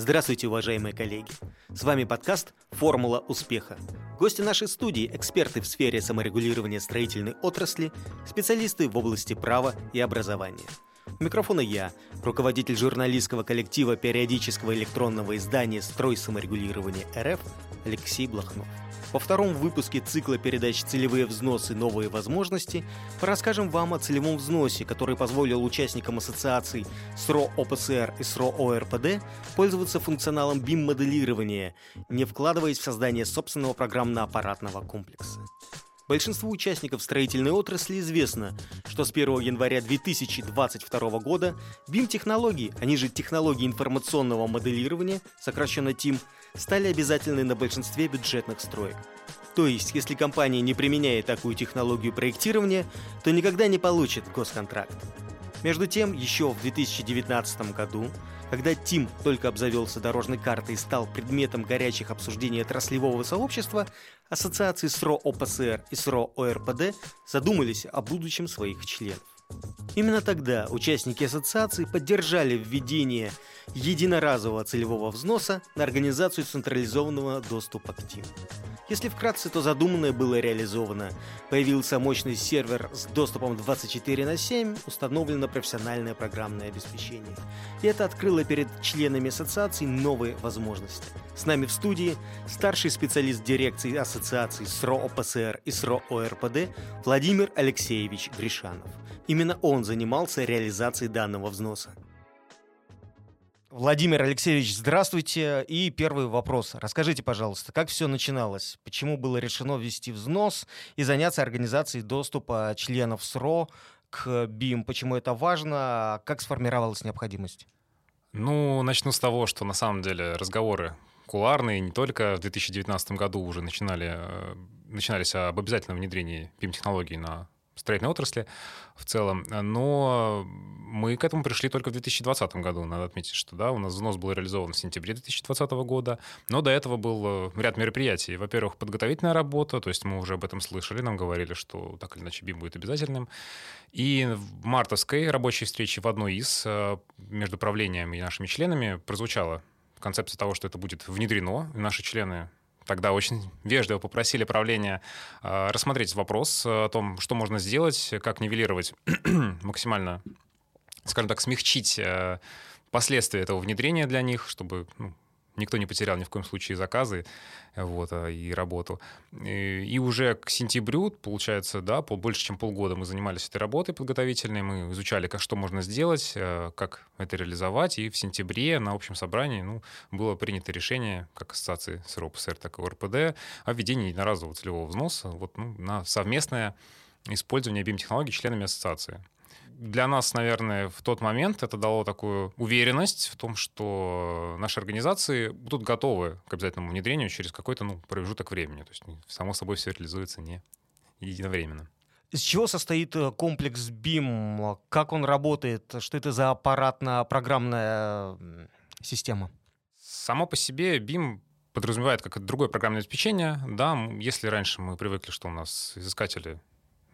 Здравствуйте, уважаемые коллеги! С вами подкаст «Формула успеха». Гости нашей студии – эксперты в сфере саморегулирования строительной отрасли, специалисты в области права и образования. У микрофона я, руководитель журналистского коллектива периодического электронного издания «Строй саморегулирования РФ» Алексей Блохнов. Во втором выпуске цикла передач «Целевые взносы. Новые возможности» расскажем вам о целевом взносе, который позволил участникам ассоциаций СРО ОПСР и СРО ОРПД пользоваться функционалом BIM-моделирования, не вкладываясь в создание собственного программно-аппаратного комплекса. Большинству участников строительной отрасли известно, что с 1 января 2022 года BIM-технологии, они же технологии информационного моделирования, сокращенно TIM, стали обязательны на большинстве бюджетных строек. То есть, если компания не применяет такую технологию проектирования, то никогда не получит госконтракт. Между тем, еще в 2019 году, когда ТИМ только обзавелся дорожной картой и стал предметом горячих обсуждений отраслевого сообщества, ассоциации СРО ОПСР и СРО ОРПД задумались о будущем своих членов. Именно тогда участники ассоциации поддержали введение единоразового целевого взноса на организацию централизованного доступа к ТИМ. Если вкратце, то задуманное было реализовано. Появился мощный сервер с доступом 24 на 7, установлено профессиональное программное обеспечение. И это открыло перед членами ассоциации новые возможности. С нами в студии старший специалист дирекции ассоциаций СРО ОПСР и СРО ОРПД Владимир Алексеевич Гришанов. Именно он занимался реализацией данного взноса. Владимир Алексеевич, здравствуйте. И первый вопрос. Расскажите, пожалуйста, как все начиналось? Почему было решено ввести взнос и заняться организацией доступа членов СРО к БИМ? Почему это важно? Как сформировалась необходимость? Ну, начну с того, что на самом деле разговоры куларные не только в 2019 году уже начинали, э, начинались об обязательном внедрении BIM-технологий на строительной отрасли в целом. Но мы к этому пришли только в 2020 году. Надо отметить, что да, у нас взнос был реализован в сентябре 2020 года, но до этого был э, ряд мероприятий. Во-первых, подготовительная работа, то есть мы уже об этом слышали, нам говорили, что так или иначе БИМ будет обязательным. И в мартовской рабочей встрече в одной из э, между правлением и нашими членами прозвучала концепция того, что это будет внедрено, и наши члены тогда очень вежливо попросили правления э, рассмотреть вопрос о том, что можно сделать, как нивелировать максимально, скажем так, смягчить э, последствия этого внедрения для них, чтобы ну, никто не потерял ни в коем случае заказы вот, а, и работу. И, уже к сентябрю, получается, да, по больше чем полгода мы занимались этой работой подготовительной, мы изучали, как что можно сделать, э, как это реализовать, и в сентябре на общем собрании ну, было принято решение как ассоциации с РОПСР, так и РПД о введении единоразового целевого взноса вот, ну, на совместное использование BIM-технологий членами ассоциации для нас, наверное, в тот момент это дало такую уверенность в том, что наши организации будут готовы к обязательному внедрению через какой-то ну, промежуток времени. То есть, само собой, все реализуется не единовременно. Из чего состоит э, комплекс BIM? Как он работает? Что это за аппаратно-программная система? Само по себе BIM подразумевает как другое программное обеспечение. Да, если раньше мы привыкли, что у нас изыскатели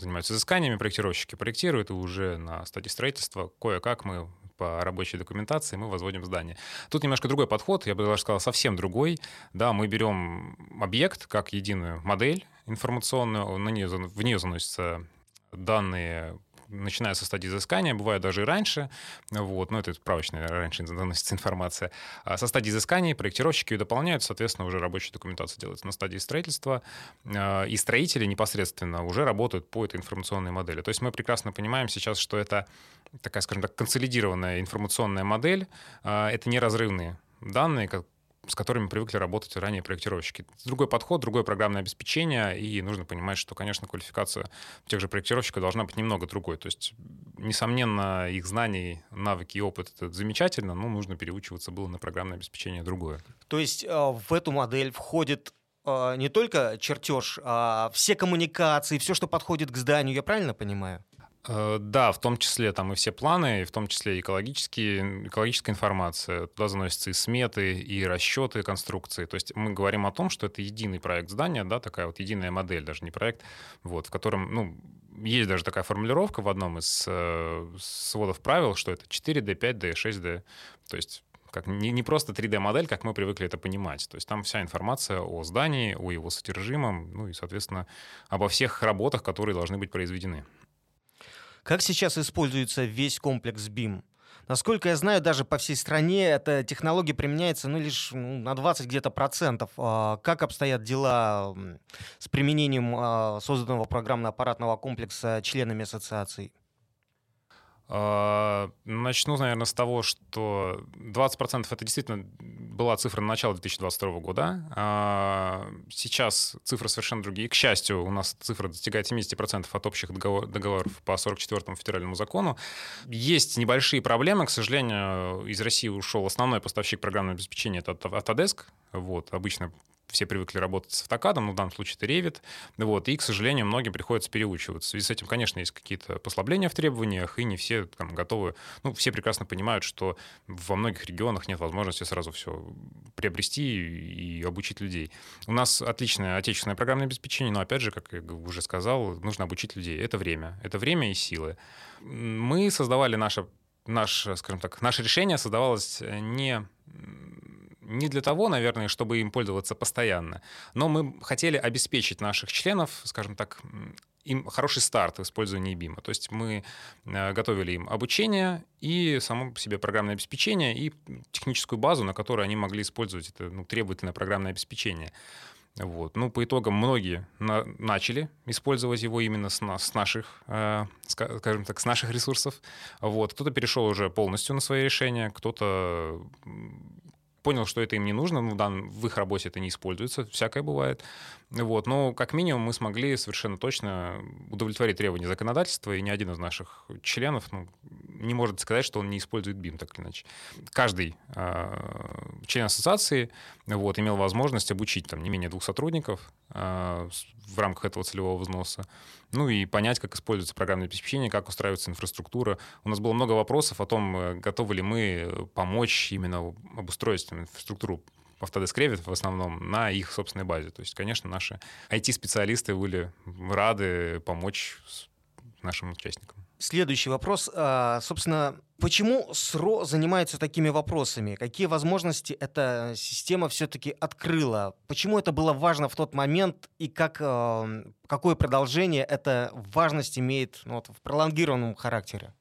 занимаются изысканиями, проектировщики проектируют, и уже на стадии строительства кое-как мы по рабочей документации мы возводим здание. Тут немножко другой подход, я бы даже сказал, совсем другой. Да, мы берем объект как единую модель информационную, на нее, в нее заносятся данные начиная со стадии изыскания, бывает даже и раньше, вот, но это справочная, раньше заносится информация. А со стадии изыскания проектировщики ее дополняют, соответственно, уже рабочая документация делается на стадии строительства, а, и строители непосредственно уже работают по этой информационной модели. То есть мы прекрасно понимаем сейчас, что это такая, скажем так, консолидированная информационная модель, а, это неразрывные данные, с которыми привыкли работать ранее проектировщики. Другой подход, другое программное обеспечение, и нужно понимать, что, конечно, квалификация тех же проектировщиков должна быть немного другой. То есть, несомненно, их знаний, навыки и опыт — это замечательно, но нужно переучиваться было на программное обеспечение другое. То есть э, в эту модель входит э, не только чертеж, а все коммуникации, все, что подходит к зданию, я правильно понимаю? Э, да, в том числе там и все планы, в том числе экологические, экологическая информация. Туда заносятся и сметы, и расчеты конструкции. То есть мы говорим о том, что это единый проект здания, да, такая вот единая модель, даже не проект, вот, в котором, ну, есть даже такая формулировка в одном из э, сводов правил, что это 4D, 5D, 6D. То есть как не, не просто 3D-модель, как мы привыкли это понимать. То есть там вся информация о здании, о его содержимом, ну и, соответственно, обо всех работах, которые должны быть произведены. Как сейчас используется весь комплекс BIM? Насколько я знаю, даже по всей стране эта технология применяется ну, лишь ну, на 20 где-то процентов. А как обстоят дела с применением а, созданного программно-аппаратного комплекса членами ассоциаций? А, начну, наверное, с того, что 20% это действительно была цифра на начало 2022 года. А, сейчас цифры совершенно другие. К счастью, у нас цифра достигает 70% от общих договоров по 44-му федеральному закону. Есть небольшие проблемы. К сожалению, из России ушел основной поставщик программного обеспечения, это Autodesk. Вот, обычно все привыкли работать с автокадом, ну, в данном случае это Revit, вот, и, к сожалению, многим приходится переучиваться. В связи с этим, конечно, есть какие-то послабления в требованиях, и не все там готовы, ну, все прекрасно понимают, что во многих регионах нет возможности сразу все приобрести и обучить людей. У нас отличное отечественное программное обеспечение, но, опять же, как я уже сказал, нужно обучить людей. Это время, это время и силы. Мы создавали наше, наше скажем так, наше решение создавалось не не для того, наверное, чтобы им пользоваться постоянно, но мы хотели обеспечить наших членов, скажем так, им хороший старт в использовании BIM. То есть мы э, готовили им обучение и само по себе программное обеспечение и техническую базу, на которой они могли использовать это ну, требовательное программное обеспечение. Вот. Ну, по итогам многие на, начали использовать его именно с, на, с наших, э, скажем так, с наших ресурсов. Вот. Кто-то перешел уже полностью на свои решения, кто-то понял, что это им не нужно, ну, да, в их работе это не используется, всякое бывает. Вот. Но как минимум мы смогли совершенно точно удовлетворить требования законодательства, и ни один из наших членов ну, не может сказать, что он не использует BIM, так или иначе. Каждый э, член ассоциации вот, имел возможность обучить там, не менее двух сотрудников э, в рамках этого целевого взноса, ну и понять, как используется программное обеспечение, как устраивается инфраструктура. У нас было много вопросов о том, э, готовы ли мы помочь именно обустроить там, инфраструктуру Autodesk Revit в основном на их собственной базе. То есть, конечно, наши IT-специалисты были рады помочь нашим участникам. Следующий вопрос. А, собственно, почему СРО занимается такими вопросами? Какие возможности эта система все-таки открыла? Почему это было важно в тот момент и как, а, какое продолжение эта важность имеет ну, вот, в пролонгированном характере?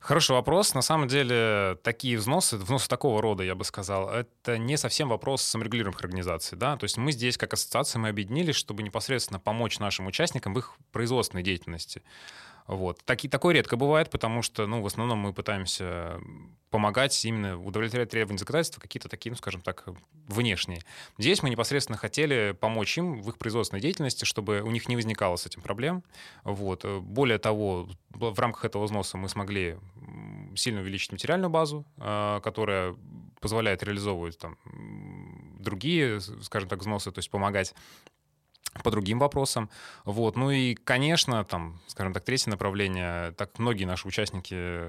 Хороший вопрос. На самом деле, такие взносы, взносы такого рода, я бы сказал, это не совсем вопрос саморегулируемых организаций. Да? То есть мы здесь, как ассоциация, мы объединились, чтобы непосредственно помочь нашим участникам в их производственной деятельности. Вот. Таки, такое редко бывает, потому что, ну, в основном мы пытаемся помогать именно удовлетворять требования законодательства какие-то такие, ну, скажем так, внешние. Здесь мы непосредственно хотели помочь им в их производственной деятельности, чтобы у них не возникало с этим проблем. Вот. Более того, в рамках этого взноса мы смогли сильно увеличить материальную базу, а, которая позволяет реализовывать там другие, скажем так, взносы, то есть помогать по другим вопросам. Вот. Ну и, конечно, там, скажем так, третье направление, так многие наши участники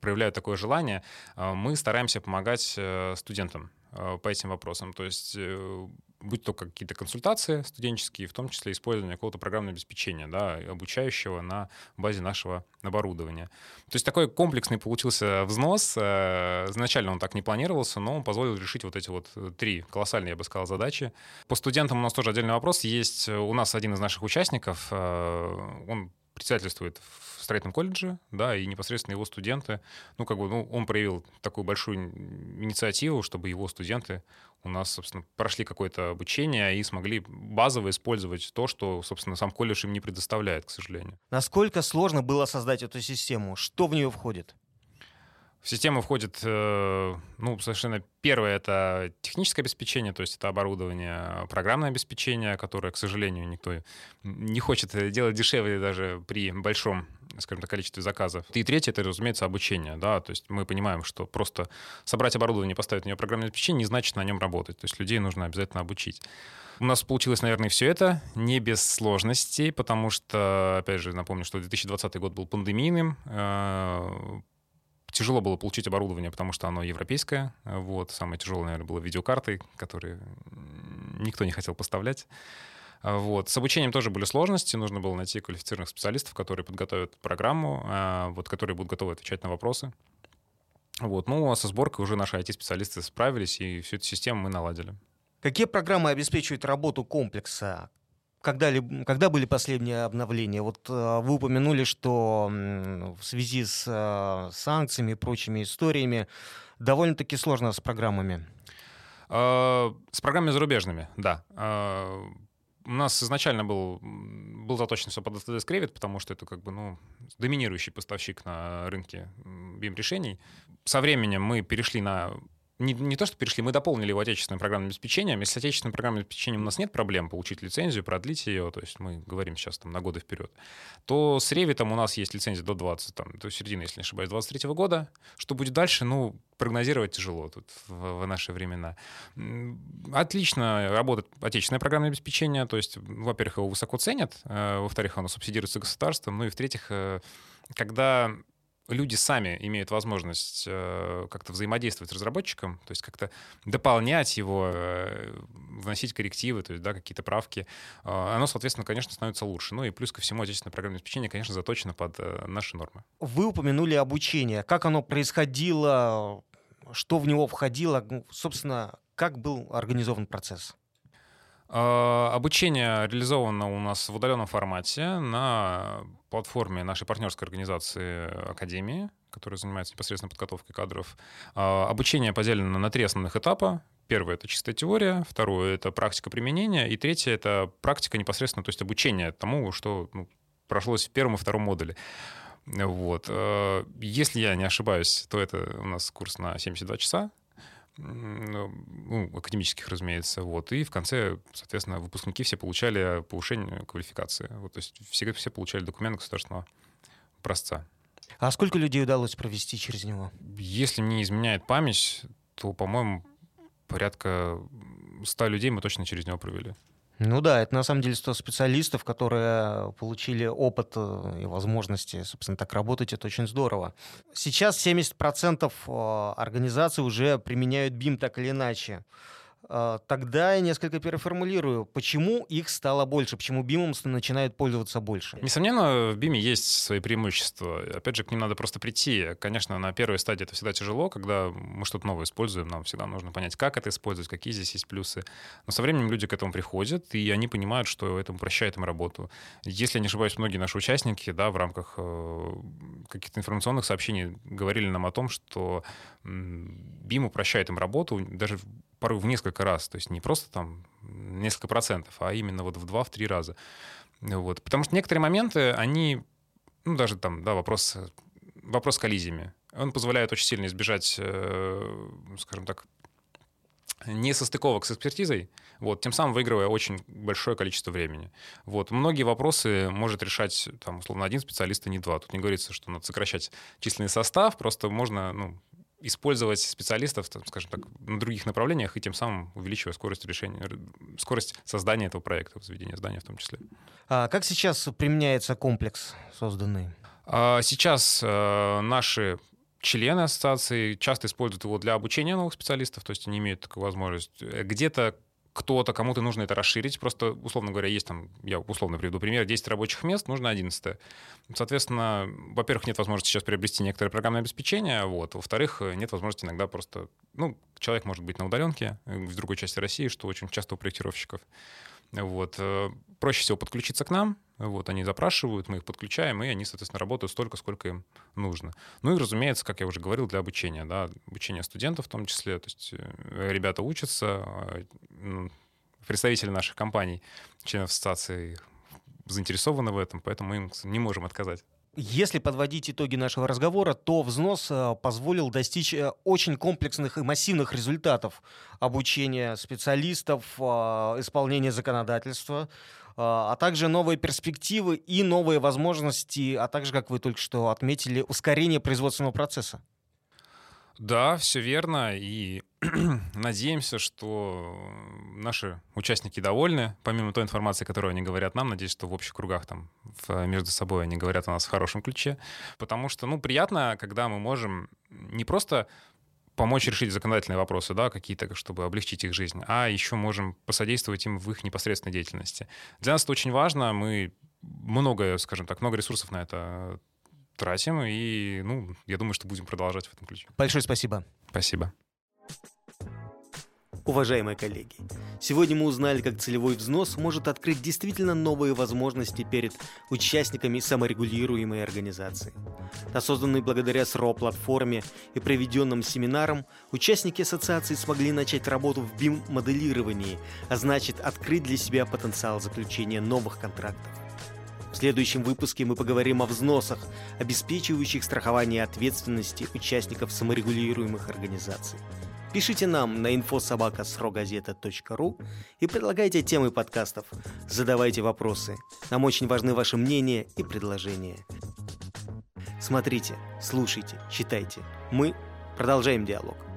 проявляют такое желание, а, мы стараемся помогать э, студентам э, по этим вопросам. То есть э, будь то какие-то консультации студенческие, в том числе использование какого-то программного обеспечения, да, обучающего на базе нашего оборудования. То есть такой комплексный получился взнос. Э, изначально он так не планировался, но он позволил решить вот эти вот три колоссальные, я бы сказал, задачи. По студентам у нас тоже отдельный вопрос. Есть у нас один из наших участников, э, он председательствует в строительном колледже, да, и непосредственно его студенты, ну, как бы, ну, он проявил такую большую инициативу, чтобы его студенты у нас, собственно, прошли какое-то обучение и смогли базово использовать то, что, собственно, сам колледж им не предоставляет, к сожалению. Насколько сложно было создать эту систему? Что в нее входит? В систему входит, э, ну, совершенно первое — это техническое обеспечение, то есть это оборудование, программное обеспечение, которое, к сожалению, никто не хочет делать дешевле даже при большом скажем так, количестве заказов. И третье — это, разумеется, обучение. Да? То есть мы понимаем, что просто собрать оборудование, поставить на него программное обеспечение не значит на нем работать. То есть людей нужно обязательно обучить. У нас получилось, наверное, все это не без сложностей, потому что, опять же, напомню, что 2020 год был пандемийным, э, Тяжело было получить оборудование, потому что оно европейское. Вот. Самое тяжелое, наверное, было видеокарты, которые никто не хотел поставлять. Вот. С обучением тоже были сложности. Нужно было найти квалифицированных специалистов, которые подготовят программу, а, вот, которые будут готовы отвечать на вопросы. Вот. Ну, а со сборкой уже наши IT-специалисты справились, и всю эту систему мы наладили. Какие программы обеспечивают работу комплекса? Когда, ли, когда были последние обновления? Вот э, вы упомянули, что в связи с э, санкциями и прочими историями довольно-таки сложно с программами. Э, с программами зарубежными, да. У нас изначально был, был заточен все под Autodesk Revit, потому что это как бы, ну, доминирующий поставщик на рынке BIM-решений. Со временем мы перешли на не, не то, что перешли, мы дополнили его отечественным программным обеспечением. Если с отечественным программным обеспечением у нас нет проблем получить лицензию, продлить ее, то есть мы говорим сейчас там на годы вперед, то с Revit у нас есть лицензия до 20, там, до середины, если не ошибаюсь, 23 года. Что будет дальше, ну, прогнозировать тяжело тут в, в наши времена. Отлично работает отечественное программное обеспечение, то есть, во-первых, его высоко ценят, э, во-вторых, оно субсидируется государством, ну и в-третьих, э, когда люди сами имеют возможность э, как-то взаимодействовать с разработчиком, то есть как-то дополнять его, э, вносить коррективы, то есть да, какие-то правки, э, оно, соответственно, конечно, становится лучше. Ну и плюс ко всему отечественное программное обеспечение, конечно, заточено под э, наши нормы. Вы упомянули обучение. Как оно происходило, что в него входило, ну, собственно, как был организован процесс? А, обучение реализовано у нас в удаленном формате на платформе нашей партнерской организации Академии, которая занимается непосредственно подготовкой кадров. А, обучение поделено на три основных этапа. Первое — это чистая теория, второе — это практика применения, и третье — это практика непосредственно, то есть обучение тому, что ну, прошлось в первом и втором модуле. Вот. А, если я не ошибаюсь, то это у нас курс на 72 часа, ну, академических, разумеется. Вот. И в конце, соответственно, выпускники все получали повышение квалификации. Вот, то есть все, все получали документ государственного образца. А сколько людей удалось провести через него? Если мне изменяет память, то, по-моему, порядка 100 людей мы точно через него провели. Ну да, это на самом деле 100 специалистов, которые получили опыт э, и возможности, собственно, так работать. Это очень здорово. Сейчас 70% э, организаций уже применяют BIM так или иначе. А, тогда я несколько переформулирую. Почему их стало больше? Почему BIM начинают пользоваться больше? Несомненно, в BIM есть свои преимущества. Опять же, к ним надо просто прийти. Конечно, на первой стадии это всегда тяжело, когда мы что-то новое используем. Нам всегда нужно понять, как это использовать, какие здесь есть плюсы. Но со временем люди к этому приходят, и они понимают, что это упрощает им работу. Если я не ошибаюсь, многие наши участники да, в рамках э, каких-то информационных сообщений говорили нам о том, что BIM упрощает им работу даже порой в несколько раз, то есть не просто там несколько процентов, а именно вот в два-три раза. Вот. Потому что некоторые моменты, они, ну, даже там, да, вопрос, вопрос с коллизиями, он позволяет очень сильно избежать, э, скажем так, несостыковок с экспертизой, вот, тем самым выигрывая очень большое количество времени. Вот. Многие вопросы может решать, там, условно, один специалист, а не два. Тут не говорится, что надо сокращать численный состав, просто можно ну, использовать специалистов, там, скажем так, на других направлениях и тем самым увеличивая скорость решения, скорость создания этого проекта, возведения здания в том числе. А как сейчас применяется комплекс созданный? А сейчас э, наши члены ассоциации часто используют его для обучения новых специалистов, то есть они имеют такую возможность. Где-то кто-то, кому-то нужно это расширить. Просто, условно говоря, есть там, я условно приведу пример, 10 рабочих мест, нужно 11. Соответственно, во-первых, нет возможности сейчас приобрести некоторое программное обеспечение, вот. Во-вторых, нет возможности иногда просто, ну, человек может быть на удаленке э, в другой части России, что очень часто у проектировщиков. Вот. Э, проще всего подключиться к нам, вот, они запрашивают, мы их подключаем, и они, соответственно, работают столько, сколько им нужно. Ну и, разумеется, как я уже говорил, для обучения, да, обучение студентов в том числе, то есть э, ребята учатся, а, ну, представители наших компаний, членов ассоциации заинтересованы в этом, поэтому мы им не можем отказать. Если подводить итоги нашего разговора, то взнос э, позволил достичь э, очень комплексных и массивных результатов обучения специалистов, э, исполнения законодательства, а также новые перспективы и новые возможности, а также, как вы только что отметили, ускорение производственного процесса. Да, все верно. И надеемся, что наши участники довольны, помимо той информации, которую они говорят нам. Надеюсь, что в общих кругах там в, между собой они говорят о нас в хорошем ключе. Потому что, ну, приятно, когда мы можем не просто помочь решить законодательные вопросы, да, какие-то, чтобы облегчить их жизнь, а еще можем посодействовать им в их непосредственной деятельности. Для нас это очень важно. Мы много, скажем так, много ресурсов на это тратим, и, ну, я думаю, что будем продолжать в этом ключе. Большое спасибо. Спасибо. Уважаемые коллеги, сегодня мы узнали, как целевой взнос может открыть действительно новые возможности перед участниками саморегулируемой организации. На созданной благодаря СРО-платформе и проведенным семинарам, участники ассоциации смогли начать работу в BIM-моделировании, а значит открыть для себя потенциал заключения новых контрактов. В следующем выпуске мы поговорим о взносах, обеспечивающих страхование ответственности участников саморегулируемых организаций. Пишите нам на infosobaka.srogazeta.ru и предлагайте темы подкастов. Задавайте вопросы. Нам очень важны ваши мнения и предложения. Смотрите, слушайте, читайте. Мы продолжаем диалог.